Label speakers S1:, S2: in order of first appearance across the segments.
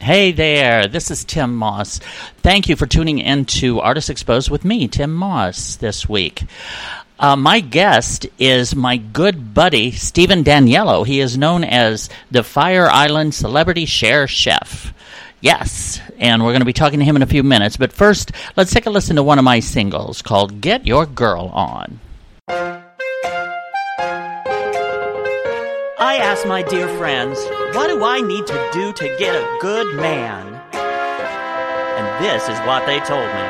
S1: Hey there, this is Tym Moss. Thank you for tuning in to Artist Exposed with me, Tym Moss, this week. Uh, my guest is my good buddy, Stephen Daniello. He is known as the Fire Island Celebrity Share Chef. Yes, and we're going to be talking to him in a few minutes. But first, let's take a listen to one of my singles called Get Your Girl On. I asked my dear friends, what do I need to do to get a good man? And this is what they told me.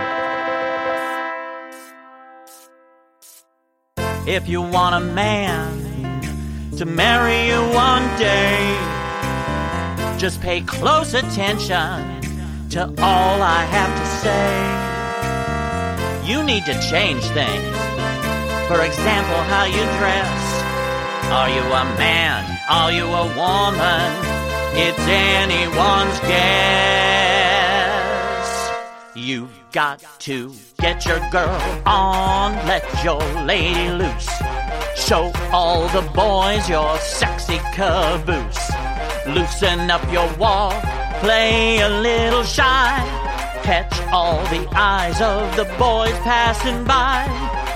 S1: If you want a man to marry you one day, just pay close attention to all I have to say. You need to change things. For example, how you dress. Are you a man? Are you a woman? It's anyone's guess. You've got to get your girl on, let your lady loose. Show all the boys your sexy caboose. Loosen up your walk, play a little shy. Catch all the eyes of the boys passing by.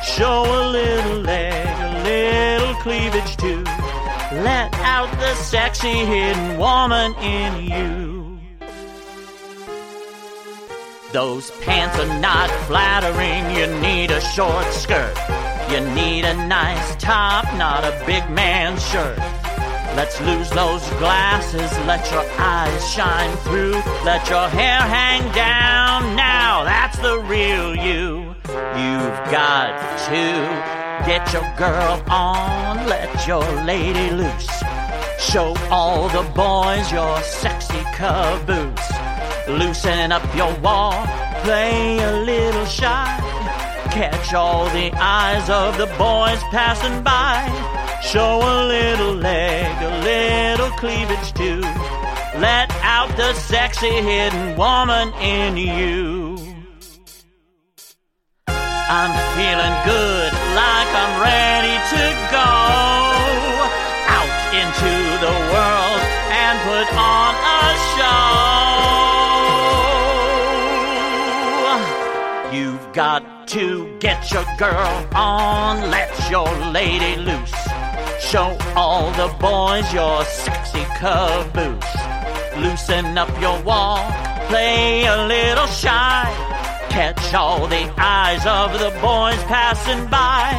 S1: Show a little leg, a little cleavage too. Let out the sexy hidden woman in you. Those pants are not flattering, you need a short skirt. You need a nice top, not a big man's shirt. Let's lose those glasses, let your eyes shine through. Let your hair hang down now, that's the real you. You've got to get your girl on, let your lady loose. Show all the boys your sexy caboose. Loosen up your walk, play a little shy. Catch all the eyes of the boys passing by. Show a little leg, a little cleavage too. Let out the sexy hidden woman in you. I'm feeling good, like I'm ready to go out into the world and put on a show. You've got to get your girl on, let your lady loose. Show all the boys your sexy caboose. Loosen up your walk, play a little shy. Catch all the eyes of the boys passing by.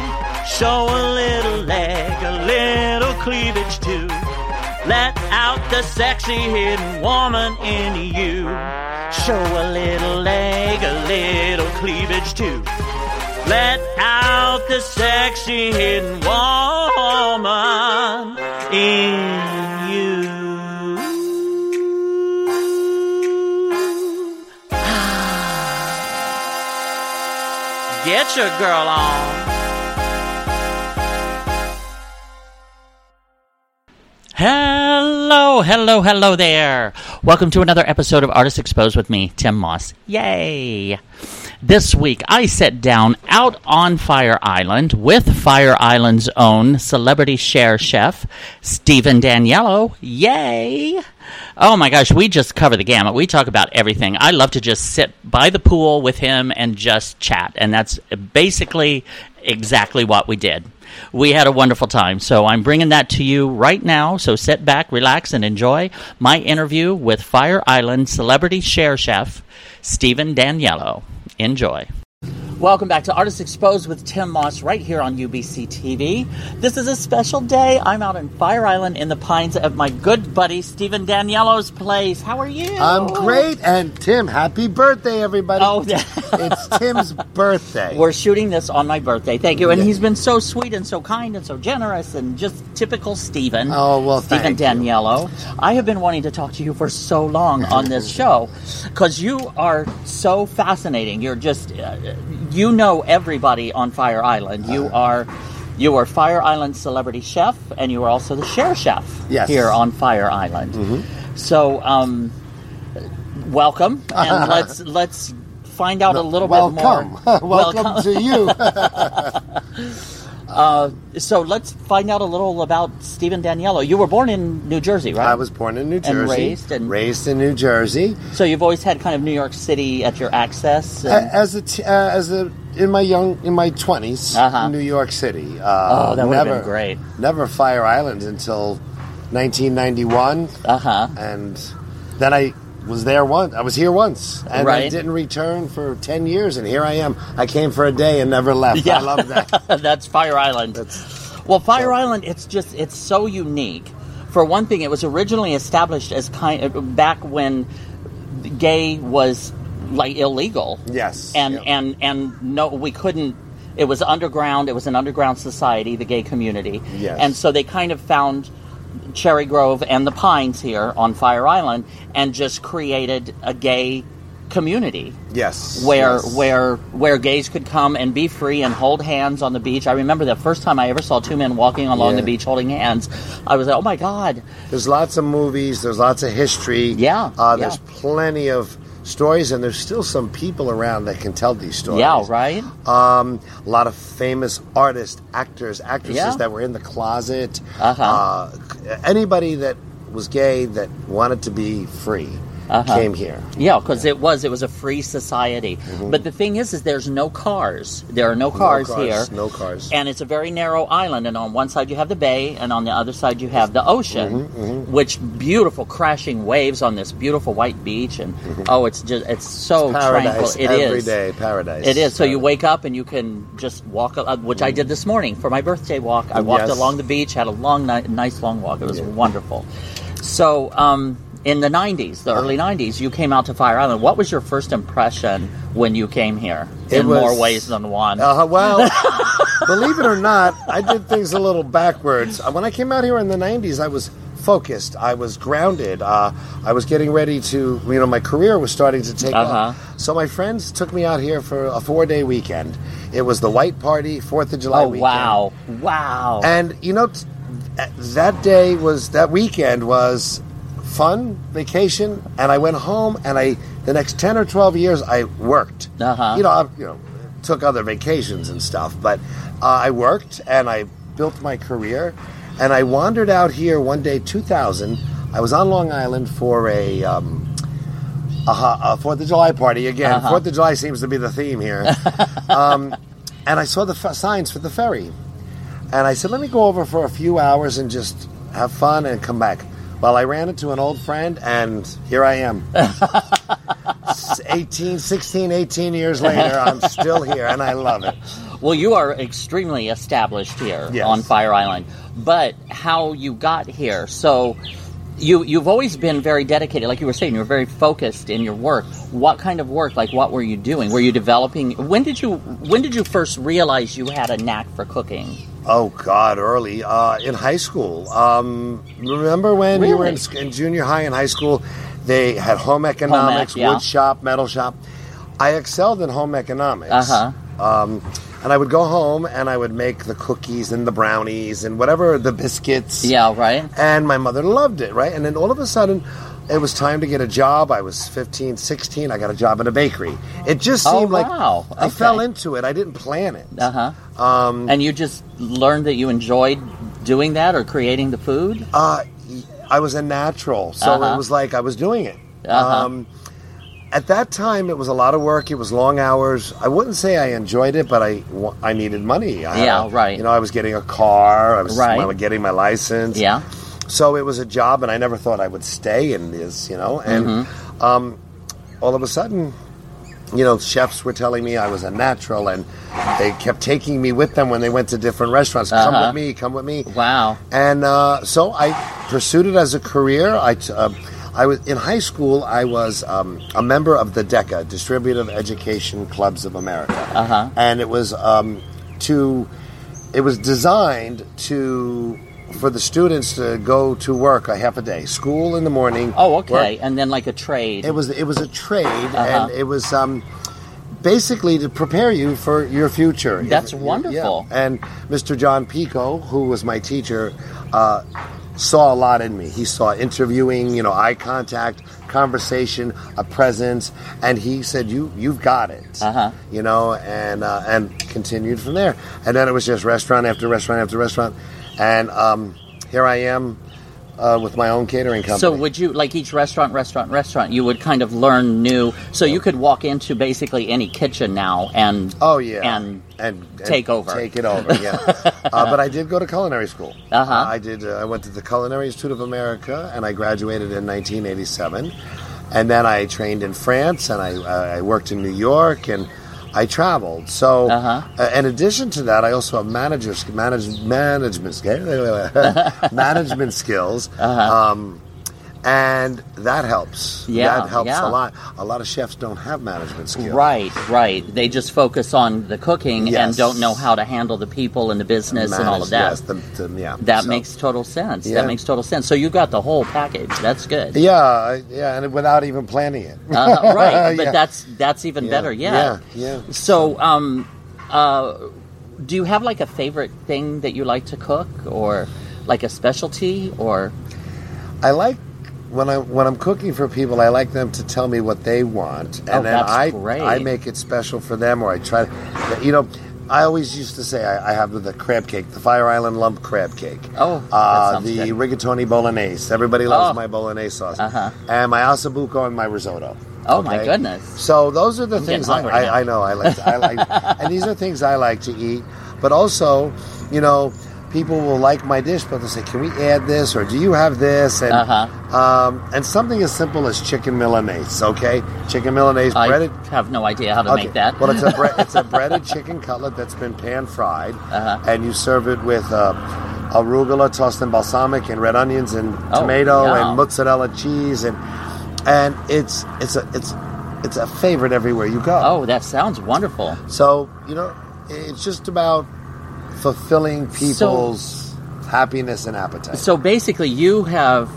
S1: Show a little leg, a little cleavage too. Let out the sexy hidden woman in you. Show a little leg, a little cleavage too. Let out the sexy hidden woman in you. Get your girl on. Hello, hello, hello there. Welcome to another episode of Artist Exposed with me, Tym Moss. Yay! This week, I sat down out on Fire Island with Fire Island's own celebrity share chef, Stephen Daniello. Yay! Oh my gosh, we just cover the gamut. We talk about everything. I love to just sit by the pool with him and just chat, and that's basically exactly what we did. We had a wonderful time. So I'm bringing that to you right now. So sit back, relax, and enjoy my interview with Fire Island celebrity share chef, Stephen Daniello. Enjoy. Welcome back to Artists Exposed with Tym Moss right here on UBC TV. This is a special day. I'm out in Fire Island in the pines of my good buddy Stephen Daniello's place. How are you?
S2: I'm great. And Tym, happy birthday, everybody.
S1: Oh,
S2: it's Tym's birthday.
S1: We're shooting this on my birthday. Thank you. And
S2: Yeah.
S1: he's been so sweet and so kind and so generous and just typical Stephen.
S2: Oh, well,
S1: Stephen
S2: thank you.
S1: Daniello. I have been wanting to talk to you for so long on this show because you are so fascinating. You're just, uh, you know everybody on Fire Island. You
S2: Uh-huh.
S1: are. You are Fire Island celebrity chef, and you are also the share chef
S2: Yes. Mm-hmm.
S1: here on Fire Island. So, um, welcome, and let's let's find out a little bit more.
S2: Welcome. Welcome to you.
S1: Uh, so let's find out a little about Stephen Daniello. You were born in New Jersey, right?
S2: I was born in New Jersey,
S1: raised in-
S2: raised in New Jersey.
S1: So you've always had kind of New York City at your access. And-
S2: As a t- uh, as a in my young in my 20s
S1: Uh-huh.
S2: in New York City. Uh,
S1: Oh, that would've been great.
S2: Never Fire Island until 1991,
S1: uh huh.
S2: and then I was there once. I was here once, and I didn't return for 10 years, and here I am. I came for a day and never left. Yeah. I love that.
S1: That's Fire Island. well, Fire Island, it's just it's so unique. For one thing, it was originally established as kind of back when gay was like illegal.
S2: Yes.
S1: And
S2: Yep.
S1: and and no, we couldn't. It was underground. It was an underground society, the gay community.
S2: Yes.
S1: And so they kind of found Cherry Grove and the Pines here on Fire Island, and just created a gay community
S2: yes.
S1: where
S2: yes.
S1: where where gays could come and be free and hold hands on the beach. I remember the first time I ever saw two men walking along
S2: Yeah.
S1: the beach holding hands. I was like, "Oh my god!"
S2: There's lots of movies. There's lots of history.
S1: Yeah,
S2: Uh,
S1: yeah.
S2: there's plenty of stories, and there's still some people around that can tell these stories.
S1: Yeah, right.
S2: Um, a lot of famous artists, actors, actresses
S1: Yeah.
S2: that were in the closet.
S1: Uh-huh.
S2: Uh, anybody that was gay that wanted to be free
S1: Uh-huh.
S2: came here.
S1: Yeah, because it was it was a free society. But the thing is, is there's no cars. There are no cars,
S2: Mm-hmm. no
S1: here.
S2: No cars.
S1: And it's a very narrow island, and on one side you have the bay, and on the other side you have the ocean,
S2: Mm-hmm,
S1: which beautiful crashing waves on this beautiful white beach, and oh, it's just it's so tranquil.
S2: paradise
S1: It is
S2: every day. Paradise.
S1: It is. So you wake up and you can just walk, uh, which I did this morning for my birthday walk. I walked
S2: Yes.
S1: along the beach, had a long, ni- nice long walk. It was wonderful. So, um, in the 90s, the early 90s, you came out to Fire Island. What was your first impression when you came here?
S2: It
S1: in
S2: was-
S1: more ways than one.
S2: Uh, well, believe it or not, I did things a little backwards. Uh, When I came out here in the '90s, I was focused. I was grounded. Uh, I was getting ready to, you know, my career was starting to take
S1: Uh-huh.
S2: off. So my friends took me out here for a four-day weekend. It was the White Party, Fourth of July
S1: oh,
S2: weekend.
S1: wow. Wow.
S2: And you know, t- that day was that weekend was fun vacation, and I went home, and I the next ten or twelve years I worked.
S1: Uh-huh.
S2: You know, I, you know, took other vacations and stuff, but uh, I worked and I built my career, and I wandered out here one day, two thousand. I was on Long Island for a. Um, a, ho- a Fourth of July party again.
S1: Uh-huh.
S2: Fourth of July seems to be the theme here. um, and I saw the f- signs for the ferry. And I said, let me go over for a few hours and just have fun and come back. Well, I ran into an old friend, and here I am. S- 18, 16, 18 years later, I'm still here, and I love it.
S1: Well, you are extremely established here
S2: Yes.
S1: on Fire Island, but how you got here? So, you you've always been very dedicated, like you were saying. You were very focused in your work. What kind of work? Like, what were you doing? Were you developing? When did you when did you first realize you had a knack for cooking?
S2: Oh, God, early. Uh, in high school. Um, remember when you were in, in junior high and high school? They had home economics,
S1: yeah.
S2: wood shop, metal shop. I excelled in home economics.
S1: Uh-huh.
S2: Um, and I would go home and I would make the cookies and the brownies and whatever, the biscuits.
S1: Yeah, right.
S2: And my mother loved it, right? And then all of a sudden, it was time to get a job. I was 15, 16. I got a job in a bakery. It just
S1: Oh,
S2: seemed like
S1: wow.
S2: I
S1: Okay.
S2: fell into it. I didn't plan it.
S1: Uh huh.
S2: Um,
S1: And you just learned that you enjoyed doing that or creating the food.
S2: uh, I was a natural, so
S1: Uh-huh.
S2: it was like I was doing it.
S1: Uh-huh.
S2: Um, at that time, it was a lot of work. It was long hours. I wouldn't say I enjoyed it, but I, I needed money. I
S1: Yeah, right.
S2: You know, I was getting a car. I was,
S1: Right.
S2: I was getting my license.
S1: Yeah.
S2: So it was a job, and I never thought I would stay in this, you know. And
S1: Mm-hmm.
S2: um, all of a sudden, you know, chefs were telling me I was a natural, and they kept taking me with them when they went to different restaurants. Come
S1: Uh-huh.
S2: with me, come with me.
S1: Wow.
S2: And uh, so I pursued it as a career. I, t- um I was in high school. I was um, a member of the DECA, Distributive Education Clubs of America,
S1: Uh-huh.
S2: and it was um, to it was designed to for the students to go to work a half a day, school in the morning.
S1: Oh,
S2: work-
S1: okay. And then like a trade.
S2: It was it was a trade,
S1: Uh-huh.
S2: and it was. Um, Basically, to prepare you for your future.
S1: That's
S2: If-
S1: wonderful.
S2: yeah. And Mr. John Pico, who was my teacher, uh, saw a lot in me. He saw interviewing, you know, eye contact, conversation, a presence, and he said, "You, you've got it."
S1: Uh-huh.
S2: You know, and uh, and continued from there. And then it was just restaurant after restaurant after restaurant, and um, here I am uh, with my own catering company.
S1: So would you like each restaurant, restaurant, restaurant? You would kind of learn new. So you could walk into basically any kitchen now and
S2: Oh yeah,
S1: and
S2: and, and
S1: take over.
S2: Take it over, yeah. uh, but I did go to culinary school.
S1: Uh-huh.
S2: I did. Uh, I went to the Culinary Institute of America, and I graduated in 1987. And then I trained in France, and I, uh, I worked in New York, and I traveled. So,
S1: Uh-huh.
S2: uh, in addition to that, I also have managers, manage, management skills, management skills. Um, and that helps.
S1: Yeah,
S2: that helps
S1: yeah.
S2: a lot. A lot of chefs don't have management skills.
S1: Right, right. They just focus on the cooking and don't know how to handle the people and the business and all of that.
S2: Yes, the, the, yeah.
S1: that
S2: So-
S1: makes total sense.
S2: Yeah.
S1: That makes total sense. So you got the whole package. That's good.
S2: Yeah, yeah, and without even planning it.
S1: Uh, right, but
S2: Yeah.
S1: that's that's even better. Yeah.
S2: yeah, yeah.
S1: So, um, uh, do you have like a favorite thing that you like to cook, or like a specialty, or
S2: I like when I when I'm cooking for people. I like them to tell me what they want, and
S1: Oh,
S2: then I
S1: great.
S2: I make it special for them, or I try. to, You know, I always used to say I, I have the crab cake, the Fire Island lump crab cake.
S1: Oh,
S2: uh, the
S1: good.
S2: rigatoni bolognese. Everybody loves
S1: Oh.
S2: my bolognese sauce,
S1: Uh-huh.
S2: and my ossobuco and my risotto.
S1: Oh, my goodness.
S2: So those are the
S1: I'm
S2: things I. I, I know I like. To, I like, and these are things I like to eat. But also, you know, people will like my dish, but they'll say, "Can we add this?" or "Do you have this?" And
S1: Uh-huh.
S2: um, and something as simple as chicken milanese. Okay, chicken milanese
S1: I
S2: breaded.
S1: have no idea how to
S2: Okay.
S1: make that.
S2: Well, it's a bre- it's a breaded chicken cutlet that's been pan fried,
S1: Uh-huh.
S2: and you serve it with uh, arugula tossed in balsamic and red onions and
S1: Oh,
S2: tomato and mozzarella cheese and and it's it's a it's it's a favorite everywhere you go.
S1: oh, that sounds wonderful.
S2: So you know, it's just about fulfilling people's happiness and appetite.
S1: So basically, you have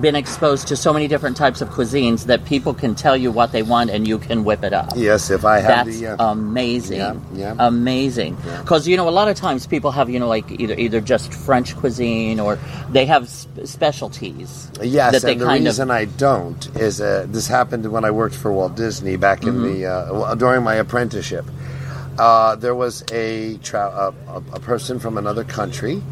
S1: been exposed to so many different types of cuisines that people can tell you what they want and you can whip it up.
S2: yes, if I have
S1: That's
S2: the uh,
S1: amazing.
S2: Yeah, yeah.
S1: Amazing.
S2: Yeah.
S1: Because, you know, a lot of times people have, you know, like either either just French cuisine or they have sp- specialties.
S2: Yes,
S1: that they
S2: and the
S1: kind
S2: reason
S1: of.
S2: I don't is uh, this happened when I worked for Walt Disney back in
S1: Mm-hmm.
S2: the uh, during my apprenticeship. Uh, there was a, tra- a, a person from another country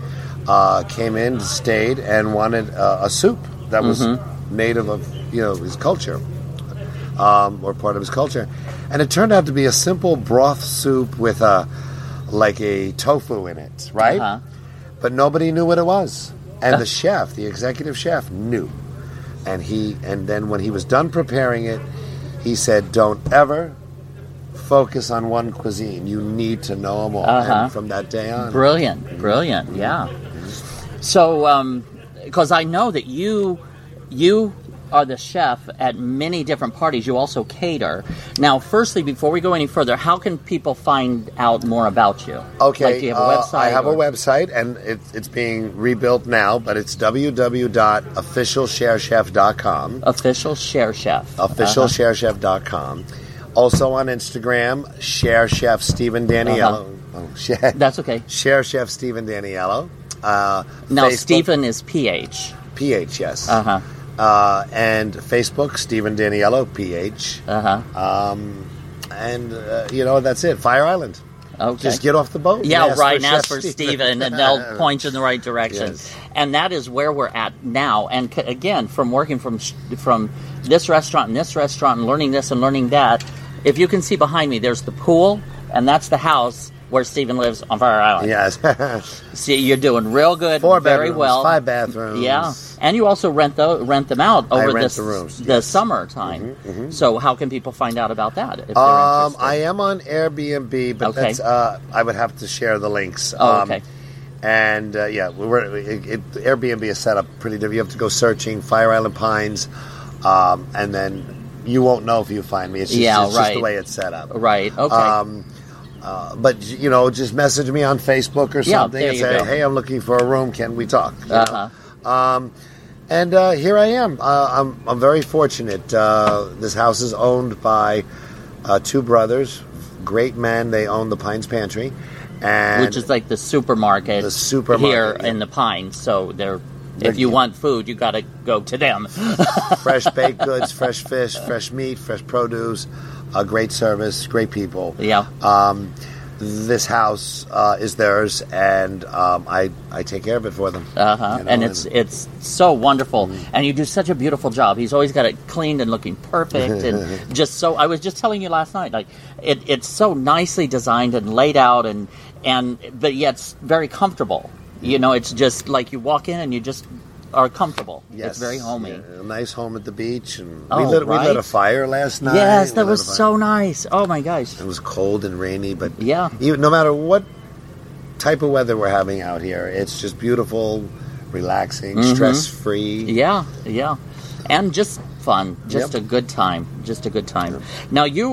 S2: uh, came in, stayed, and wanted uh, a soup that was
S1: Mm-hmm.
S2: native of you know his culture um, or part of his culture, and it turned out to be a simple broth soup with a like a tofu in it, right?
S1: Uh-huh.
S2: but nobody knew what it was. And the chef, the executive chef, knew. And he, and then when he was done preparing it, he said, "Don't ever focus on one cuisine. You need to know them all."
S1: Uh-huh.
S2: From that day on,
S1: Brilliant. Brilliant. Yeah. So, because I know that you, you are the chef at many different parties. You also cater. Now, firstly, before we go any further, how can people find out more about you?
S2: Okay,
S1: Like, do you have a
S2: uh,
S1: website?
S2: I have
S1: or-
S2: a website, and it, it's being rebuilt now, but it's www.officialsharechef.com.
S1: Official Share Chef. Uh-huh.
S2: Also on Instagram, Share Chef Stephen Daniello. Oh, share,
S1: That's okay.
S2: Share Chef Stephen Daniello. Uh,
S1: Now,
S2: Facebook-
S1: Stephen is PH.
S2: PH, yes.
S1: Uh huh.
S2: Uh, and Facebook, Stephen Daniello, PH.
S1: Uh huh.
S2: Um, and, uh, you know, that's it. Fire Island.
S1: Okay.
S2: Just get off the boat.
S1: Yeah, right.
S2: for
S1: And ask for Stephen, and they'll point you in the right direction.
S2: Yes.
S1: And that is where we're at now. And c- again, from working from sh- from this restaurant and this restaurant, and learning this and learning that, if you can see behind me, there's the pool, and that's the house where Stephen lives on Fire Island.
S2: Yes.
S1: See, you're doing real good,
S2: Four
S1: very
S2: bedrooms,
S1: well.
S2: five bathrooms.
S1: Yeah, and you also rent the rent them out over this
S2: the rooms,
S1: the
S2: yes.
S1: summertime. So, how can people find out about that?
S2: Um. I am on Airbnb, but
S1: Okay.
S2: that's uh, I would have to share the links.
S1: Oh,
S2: Um,
S1: okay.
S2: And uh, yeah, we're, it, it, Airbnb is set up pretty different. You have to go searching Fire Island Pines, um, and then you won't know if you find me. It's just,
S1: Yeah,
S2: it's just the way it's set up.
S1: Right. Okay.
S2: Um, uh, but you know, just message me on Facebook or something
S1: there
S2: and say,
S1: go.
S2: "Hey, I'm looking for a room. Can we talk?" You?
S1: Uh-huh.
S2: Um, and uh, here I am. Uh, I'm, I'm very fortunate. Uh, this house is owned by uh, two brothers, great men. They own the Pines Pantry, and
S1: which is like the supermarket,
S2: The supermarket,
S1: here
S2: yeah.
S1: in the Pines. So they're If you want food, you got to go to them.
S2: fresh baked goods, fresh fish, fresh meat, fresh produce, uh, great service, great people.
S1: Yeah.
S2: Um, this house uh, is theirs, and um, I I take care of it for them.
S1: Uh huh.
S2: You know,
S1: and it's it's so wonderful,
S2: Mm-hmm.
S1: and you do such a beautiful job. He's always got it cleaned and looking perfect, and just so. I was just telling you last night, like it, it's so nicely designed and laid out, and and but yet it's very comfortable. You know, it's just like you walk in and you just are comfortable.
S2: Yes,
S1: It's very homey.
S2: Yeah, a nice home at the beach, and we
S1: Oh,
S2: lit we lit a fire last night.
S1: Yes, that was so nice. Oh my gosh.
S2: It was cold and rainy, but
S1: Yeah.
S2: even, no matter what type of weather we're having out here, it's just beautiful, relaxing,
S1: Mhm.
S2: stress free.
S1: Yeah, yeah, and just fun, just
S2: Yep.
S1: a good time, just a good time. Now you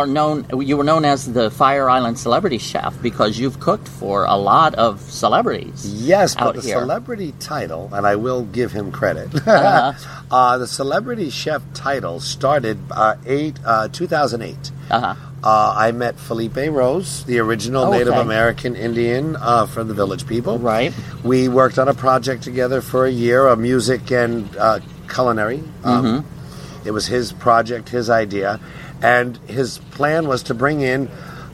S1: are known. You were known as the Fire Island Celebrity Chef because you've cooked for a lot of celebrities.
S2: Yes, but the
S1: here.
S2: celebrity title, and I will give him credit.
S1: Uh-huh.
S2: uh, the celebrity chef title started uh, eight uh, 2008.
S1: Uh-huh.
S2: Uh, I met Felipe Rose, the original
S1: Oh,
S2: Native
S1: okay.
S2: American Indian uh, from the Village People.
S1: Right.
S2: We worked on a project together for a year, a music and uh, culinary. Um,
S1: Mm-hmm.
S2: It was his project, his idea, and his plan was to bring in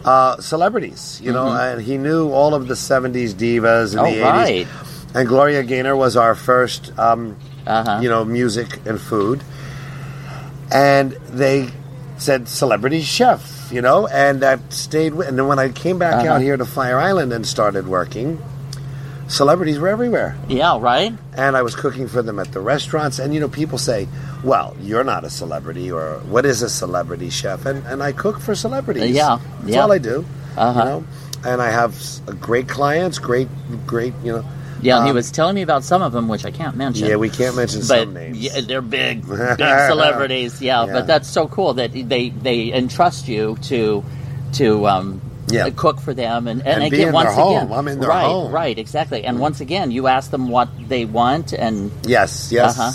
S2: uh, celebrities. You know, and he knew all of the '70s divas and
S1: Mm-hmm. Oh,
S2: the
S1: right.
S2: '80s. And Gloria Gaynor was our first, um,
S1: Uh-huh.
S2: you know, music and food. And they said celebrity chef, you know, and that stayed with. And then when I came back
S1: Uh-huh.
S2: out here to Fire Island and started working, celebrities were everywhere.
S1: Yeah. Right.
S2: And I was cooking for them at the restaurants. And, you know, people say, well, you're not a celebrity, or what is a celebrity chef? And, and I cook for celebrities.
S1: Yeah,
S2: That's
S1: yeah.
S2: all I do.
S1: Uh-huh.
S2: You know? And I have great clients, great, great, you know.
S1: Yeah. and he
S2: Um,
S1: was telling me about some of them, which I can't mention.
S2: Yeah, we can't mention
S1: but
S2: some names.
S1: yeah, they're big, big celebrities. Yeah,
S2: Yeah.
S1: but that's so cool that they they entrust you to to um,
S2: Yeah.
S1: cook for them and
S2: And
S1: and, again
S2: in
S1: once
S2: their
S1: again.
S2: I'm in their
S1: right
S2: home.
S1: right exactly and once again you ask them what they want and
S2: Yes, yes.
S1: Uh-huh.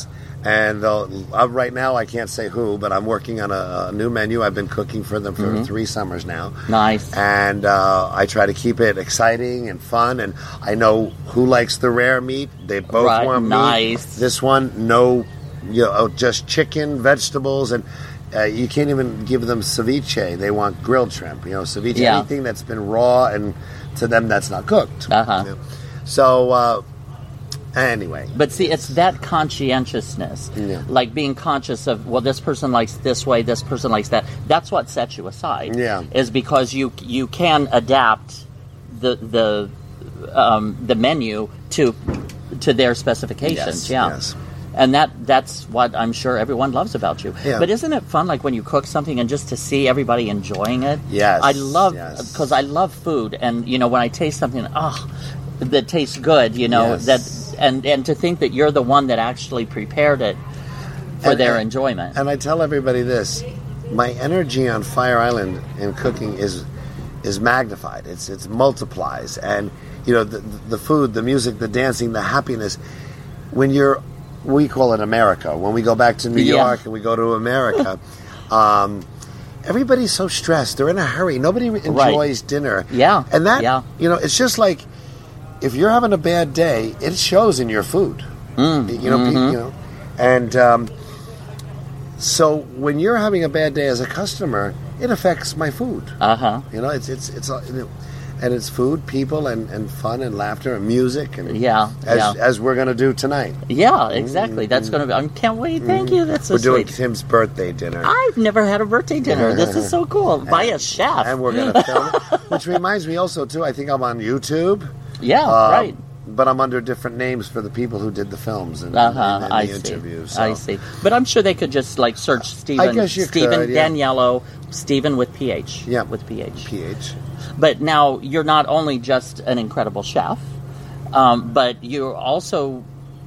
S2: And uh, uh, right now, I can't say who, but I'm working on a, a new menu. I've been cooking for them for
S1: Mm-hmm.
S2: three summers now.
S1: nice
S2: And uh, I try to keep it exciting and fun. And I know who likes the rare meat. They both
S1: Right,
S2: want meat.
S1: nice.
S2: This one, no, you know, just chicken, vegetables, and uh, you can't even give them ceviche. They want grilled shrimp. You know, ceviche,
S1: Yeah.
S2: anything that's been raw, and to them that's not cooked.
S1: Uh-huh.
S2: You know? So uh, anyway,
S1: But see, it's that conscientiousness,
S2: Yeah.
S1: like being conscious of well, this person likes this way, this person likes that. That's what sets you aside.
S2: Yeah.
S1: is because you you can adapt the the um, the menu to to their specifications.
S2: Yes,
S1: yeah.
S2: yes.
S1: And that that's what I'm sure everyone loves about you.
S2: Yeah.
S1: But isn't it fun, like when you cook something and just to see everybody enjoying it?
S2: Yes,
S1: I love
S2: yes.
S1: because I love food, and you know when I taste something, oh, that tastes good, you know
S2: Yes.
S1: that, and and to think that you're the one that actually prepared it for
S2: And-
S1: their
S2: and-
S1: enjoyment.
S2: And I tell everybody this: my energy on Fire Island in cooking is is magnified. It's it's multiplies, and you know the the food, the music, the dancing, the happiness. When you're, we call it America. When we go back to New
S1: Yeah.
S2: York and we go to America. um, Everybody's so stressed. They're in a hurry. Nobody enjoys dinner.
S1: Yeah,
S2: And that,
S1: yeah.
S2: you know, it's just like if you're having a bad day, it shows in your food.
S1: Mm,
S2: you know,
S1: mm-hmm.
S2: you know, and um, so when you're having a bad day as a customer, it affects my food.
S1: Uh huh.
S2: You know, it's it's it's uh, you know, and it's food, people, and, and fun and laughter and music and
S1: Yeah,
S2: as
S1: yeah.
S2: as we're gonna do tonight.
S1: Yeah, exactly. That's going to be. I can't wait. Thank you. That's so
S2: Mm-hmm. we're doing
S1: sweet.
S2: Tym's birthday dinner.
S1: I've never had a birthday dinner. This is so cool by a chef.
S2: and we're gonna film it. Which reminds me also too, I think I'm on YouTube.
S1: yeah,
S2: Um,
S1: right.
S2: But I'm under different names for the people who did the films and,
S1: uh-huh,
S2: and
S1: I
S2: the
S1: see.
S2: interviews. so.
S1: I see. But I'm sure they could just like search Stephen. Stephen
S2: could, yeah.
S1: Daniello. Stephen with PH.
S2: Yeah.
S1: with PH.
S2: PH.
S1: But now you're not only just an incredible chef, um, but you also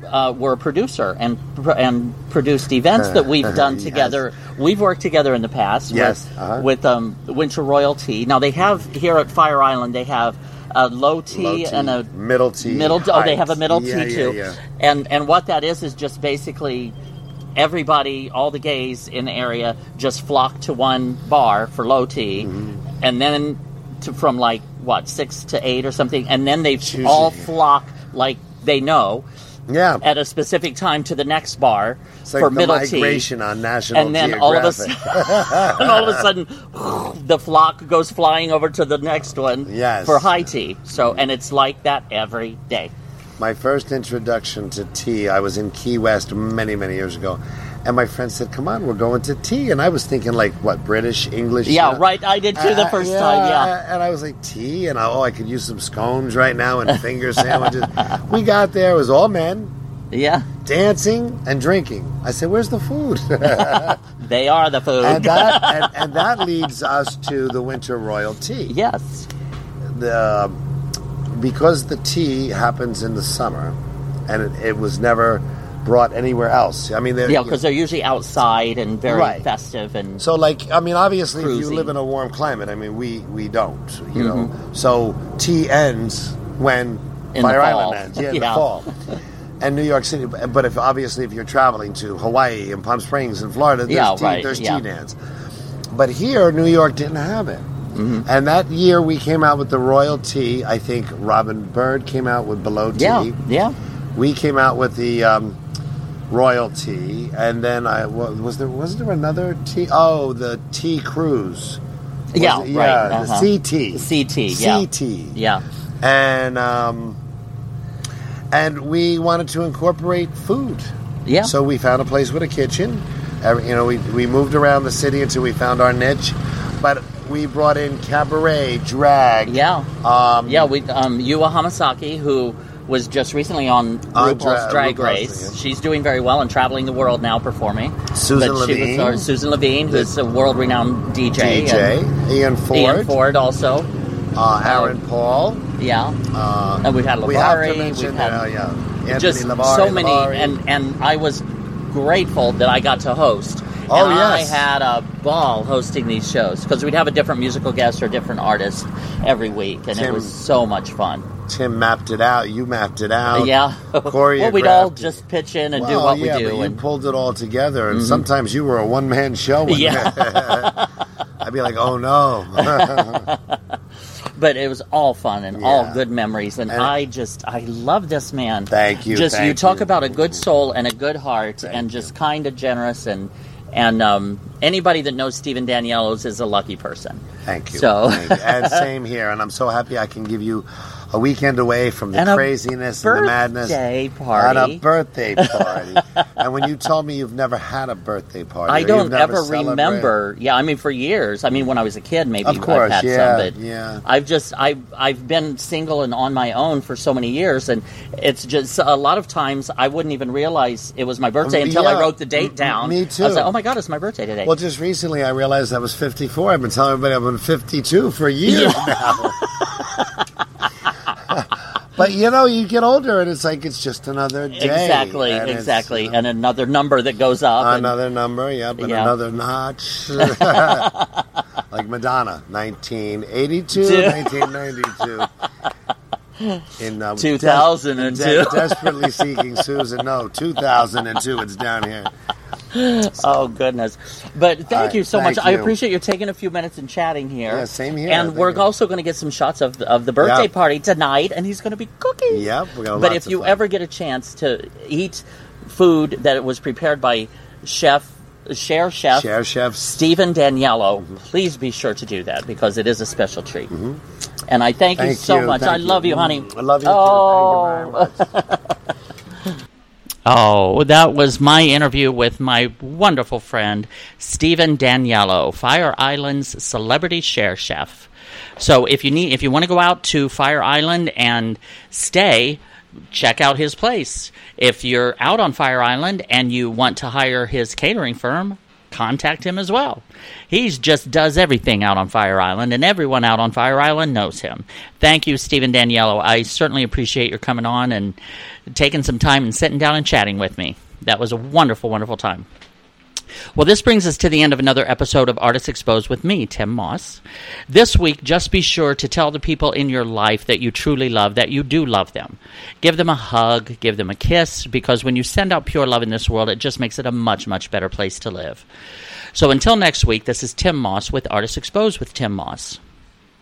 S1: uh, were a producer and and produced events that we've done
S2: Yes.
S1: together. We've worked together in the past.
S2: Yes,
S1: with,
S2: uh-huh.
S1: with um, Winter Royalty. Now they have here at Fire Island. They have a low tea,
S2: Low tea,
S1: and a
S2: middle tea.
S1: middle. Oh, they have a middle
S2: Yeah,
S1: tea
S2: yeah,
S1: too.
S2: yeah.
S1: And and what that is is just basically everybody, all the gays in the area, just flock to one bar for low tea,
S2: Mm-hmm.
S1: and then to, from like what six to eight or something, and then they
S2: Choosy.
S1: all flock like they know
S2: Yeah.
S1: at a specific time to the next bar
S2: like
S1: for
S2: the
S1: middle
S2: migration
S1: tea.
S2: on National
S1: And then
S2: Geographic.
S1: all of a sudden, and all of a sudden, the flock goes flying over to the next one
S2: Yes.
S1: for high tea. So, and it's like that every day.
S2: My first introduction to tea, I was in Key West many, many years ago. And my friend said, Come on, we're going to tea. And I was thinking, like, what, British, English?
S1: Yeah,
S2: know?
S1: right. I did too the
S2: Uh,
S1: first time. Yeah.
S2: uh, And I was like, tea? And I, oh, I could use some scones right now and finger sandwiches. we got there, it was all men,
S1: Yeah.
S2: dancing and drinking. I said, Where's the food?
S1: They are the food.
S2: and, that, and, and that leads us to the winter royal tea.
S1: yes.
S2: the because the tea happens in the summer, and it, it was never brought anywhere else. I mean, there-
S1: Yeah, because they're usually outside and very
S2: Right.
S1: festive and
S2: so like I mean, obviously, if you live in a warm climate, I mean, we we don't, you know.
S1: Mm-hmm.
S2: So tea ends when
S1: In
S2: Fire. Island ends, yeah, in
S1: Yeah.
S2: the fall. And New York City, but if obviously if you're traveling to Hawaii and Palm Springs and Florida, there's
S1: Yeah,
S2: tea,
S1: right,
S2: there's
S1: yeah.
S2: tea dance. But here, New York didn't have it.
S1: Mm-hmm.
S2: And that year we came out with the Royal Tea. I think Robin Bird came out with Below Tea.
S1: yeah, yeah.
S2: We came out with the um, Royal Tea, and then I was there was there another tea? Oh, the Tea Cruise.
S1: Yeah,
S2: it-
S1: right,
S2: yeah,
S1: uh-huh.
S2: the CT.
S1: CT, yeah.
S2: CT.
S1: Yeah.
S2: And um, and we wanted to incorporate food.
S1: Yeah.
S2: So we found a place with a kitchen. Every- You know, we, we moved around the city until we found our niche. But we brought in cabaret, drag.
S1: Yeah.
S2: Um,
S1: Yeah, we um Yuhua Hamasaki, who was just recently on RuPaul's
S2: Dra-
S1: Drag
S2: RuPaul's,
S1: Race.
S2: yeah.
S1: She's doing very well and traveling the world now performing.
S2: Susan
S1: but
S2: Levine.
S1: was, Susan Levine, who's a world-renowned DJ.
S2: DJ. Ian
S1: and
S2: Ford.
S1: Ian Ford also.
S2: Uh, Aaron Paul.
S1: Yeah.
S2: Uh,
S1: And we've had
S2: we have to mention,
S1: we've had
S2: uh, yeah, Anthony
S1: just
S2: Labari,
S1: so many and and I was grateful that I got to host.
S2: Oh,
S1: and
S2: yes.
S1: I had a ball hosting these shows because we'd have a different musical guest or different artist every week, and it was so much fun.
S2: Tym mapped it out. You mapped it out.
S1: yeah,
S2: choreographed
S1: well, we'd all just pitch in and do what
S2: yeah,
S1: we do,
S2: but
S1: and Mm-hmm.
S2: pulled it all together, and sometimes you were a one man show.
S1: Yeah.
S2: I'd be like, oh no.
S1: but it was all fun and all good memories, and,
S2: And-
S1: I just I love this man.
S2: Thank you,
S1: Just you talk
S2: you.
S1: about a good soul and a good heart,
S2: Thank
S1: and just kind of generous and. And um, anybody that knows Stephen Danielos is a lucky person.
S2: Thank you.
S1: So-
S2: Thank you. and same here. And I'm so happy I can give you a weekend away from the
S1: And
S2: craziness and the madness.
S1: birthday party.
S2: And a birthday party. and when you told me you've never had a birthday party,
S1: I don't
S2: never
S1: ever
S2: celebrated-
S1: remember. Yeah, I mean for years. I mean when I was a kid, maybe
S2: Of course,
S1: I've had
S2: yeah,
S1: some, but
S2: yeah.
S1: I've just I've I've been single and on my own for so many years, and it's just a lot of times I wouldn't even realize it was my birthday
S2: Um,
S1: until I wrote the date down.
S2: me too.
S1: I was like, oh my god, it's my birthday today.
S2: Well, just recently I realized I was 54. I've been telling everybody I've been 52 for years now. but you know, you get older and it's like it's just another day.
S1: exactly,
S2: and
S1: exactly,
S2: uh,
S1: and another number that goes up. and-
S2: another number, yep, and
S1: Yeah.
S2: another notch. like Madonna, 1982, 1992. In uh,
S1: 2002.
S2: de- desperately seeking Susan. No, 2002. It's down here.
S1: Oh goodness! But thank
S2: right,
S1: you so
S2: thank
S1: much. I appreciate you taking a few minutes and chatting here.
S2: Yeah, same here.
S1: And
S2: Thank
S1: we're
S2: you.
S1: also going to get some shots of of the birthday
S2: Yep.
S1: party tonight, and he's going to be cooking.
S2: Yep,
S1: But if you
S2: fun.
S1: ever get a chance to eat food that was prepared by chef, share chef,
S2: Share chefs.
S1: Stephen Daniello, mm-hmm. please be sure to do that because it is a special treat. Mm-hmm. And I thank, you so
S2: you,
S1: much.
S2: thank
S1: I
S2: you.
S1: love you, honey.
S2: I love you
S1: Oh. Oh, that was my interview with my wonderful friend Stephen Daniello, Fire Island's celebrity share chef. So if you need if you want to go out to Fire Island and stay, check out his place. If you're out on Fire Island and you want to hire his catering firm, contact him as well. He just does everything out on Fire Island, and everyone out on Fire Island knows him. Thank you, Stephen Daniello. I certainly appreciate your coming on and taking some time and sitting down and chatting with me. That was a wonderful, wonderful time. Well, this brings us to the end of another episode of Artists Exposed with me, Tym Moss. This week, just be sure to tell the people in your life that you truly love that you do love them. Give them a hug, give them a kiss, because when you send out pure love in this world, it just makes it a much, much better place to live. So until next week, this is Tym Moss with Artists Exposed with Tym Moss,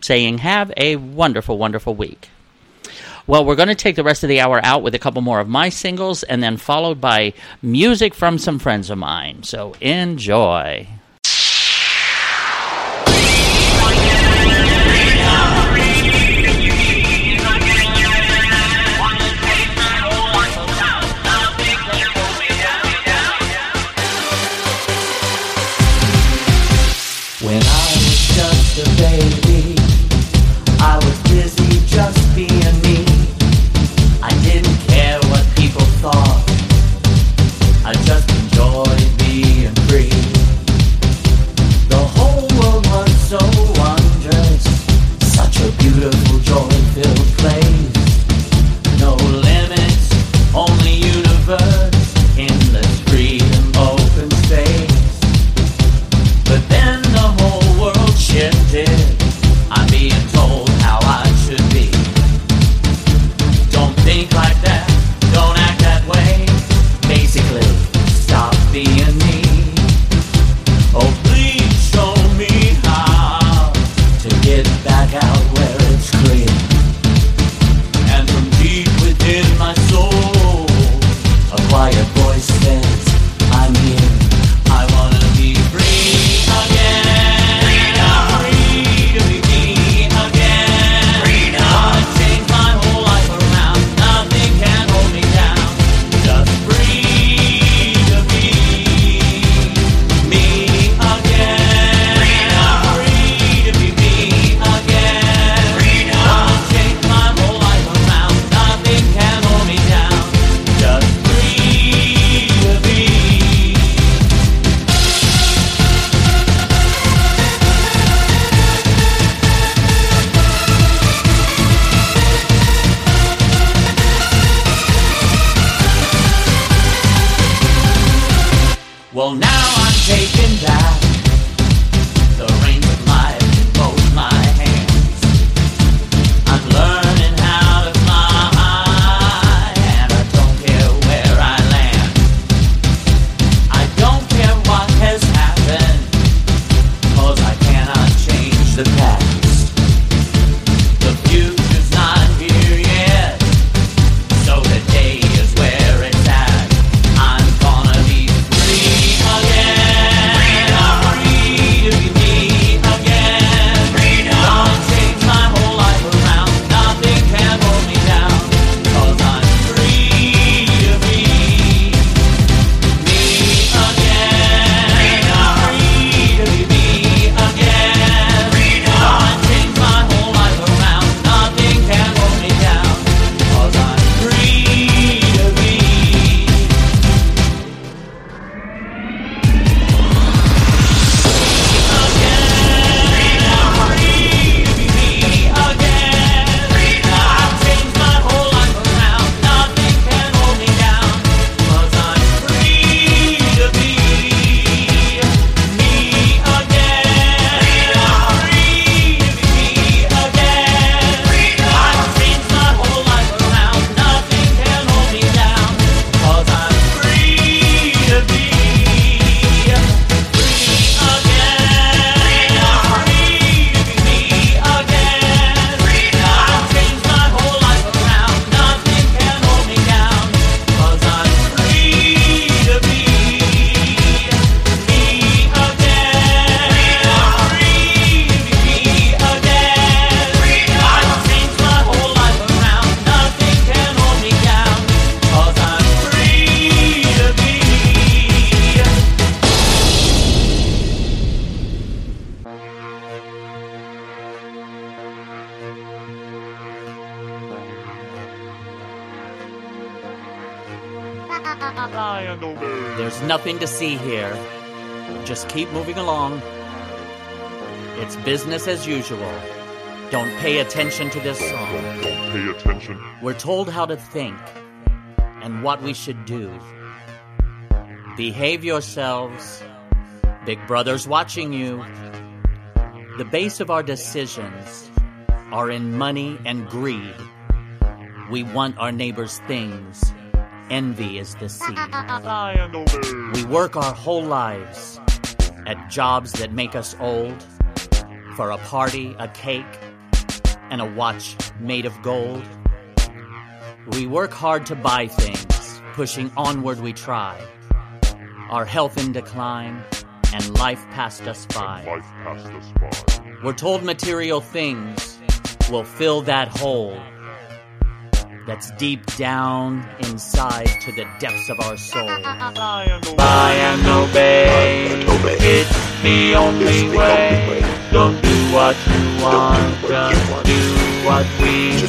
S1: saying, Have a wonderful, wonderful week. Well, we're going to take the rest of the hour out with a couple more of my singles and then followed by music from some friends of mine. So enjoy.
S3: nothing to see here. Just keep moving along. It's business as usual. Don't pay attention to this song.
S4: Don't pay attention.
S3: We're told how to think and what we should do. Behave yourselves. Big Brother's watching you. The base of our decisions are in money and greed. We want our neighbor's things. Envy is the seed. We work our whole lives at jobs that make us old for a party, a cake, and a watch made of gold.
S1: We work hard to buy things, pushing onward we try. Our health in decline, and life passed us by.
S4: Passed us by.
S1: We're told material things will fill that hole that's deep down inside to the depths of our soul. Buy and obey. It's the only way. Don't do what you want, just do what we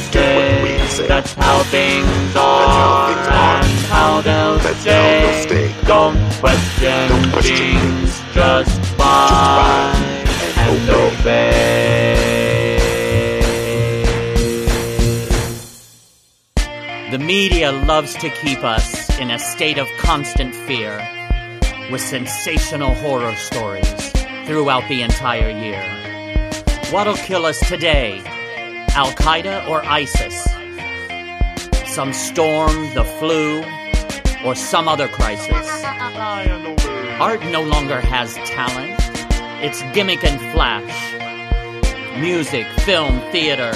S1: say. That's how things are and how they'll stay. Don't question things, just buy and obey. The media loves to keep us in a state of constant fear with sensational horror stories throughout the entire year. What'll kill us today? Al Qaeda or ISIS? Some storm, the flu, or some other crisis? Art no longer has talent, it's gimmick and flash. Music, film, theater,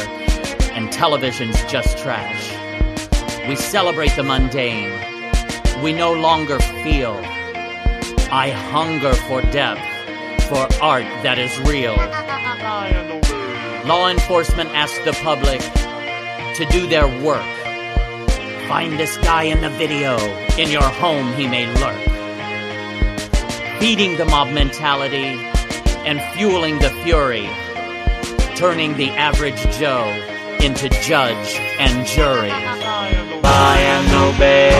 S1: and television's just trash. We celebrate the mundane. We no longer feel. I hunger for depth, for art that is real. Law enforcement asks the public to do their work. Find this guy in the video. In your home, he may lurk. Feeding the mob mentality and fueling the fury. Turning the average Joe into judge and jury. Buy and obey.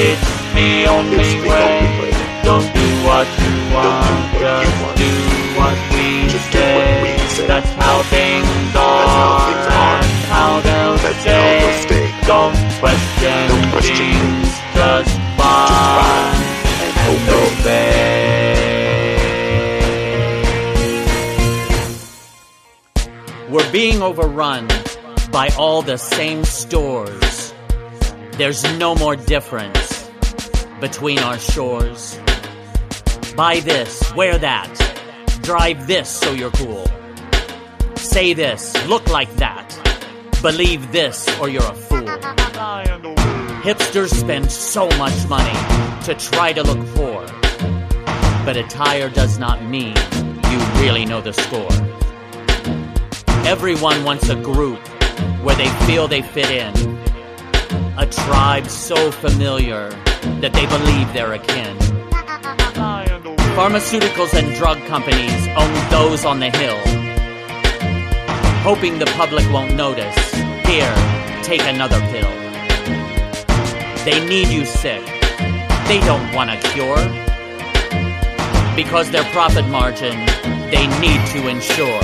S1: It's the only way. Don't do what you want, just do what we say. That's how things are and how they'll stay. Don't question things, just buy and obey. We're being overrun by all the same stores. There's no more difference between our shores. Buy this, wear that, drive this so you're cool. Say this, look like that, believe this or you're a fool. Hipsters spend so much money to try to look poor, but attire does not mean you really know the score. Everyone wants a group where they feel they fit in. A tribe so familiar that they believe they're akin. Pharmaceuticals and drug companies own those on the hill. Hoping the public won't notice. Here, take another pill. They need you sick. They don't want a cure. Because their profit margin, they need to ensure.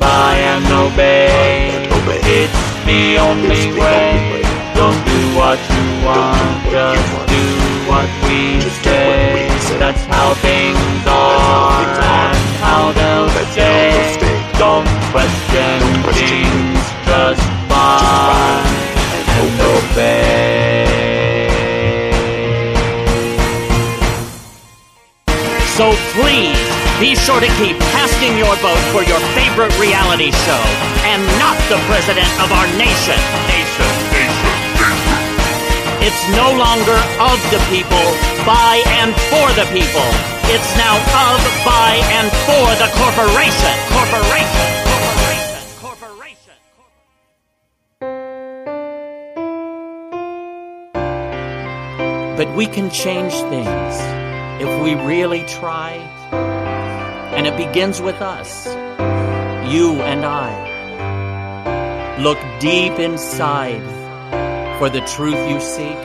S1: Buy and obey. It's the only way. Don't do what you want, just do what we say. That's how things are and how they'll stay. Don't question things, just buy and obey. So please be sure to keep casting your vote for your favorite reality show and not the president of our nation. Nation, nation, nation. It's no longer of the people, by and for the people. It's now of, by, and for the corporation. Corporation. Corporation. Corporation. But we can change things if we really try. And it begins with us, you and I. Look deep inside for the truth you seek.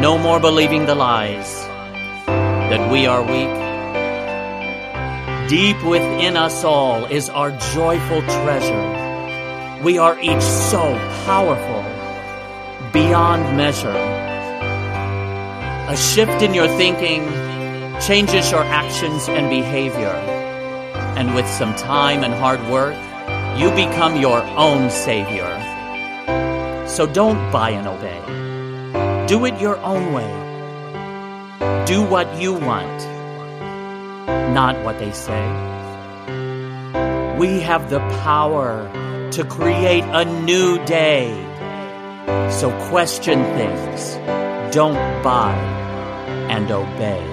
S1: No more believing the lies that we are weak. Deep within us all is our joyful treasure. We are each so powerful, beyond measure. A shift in your thinking changes your actions and behavior. And with some time and hard work, you become your own savior. So don't buy and obey. Do it your own way. Do what you want, not what they say. We have the power to create a new day So question things, don't buy, and obey.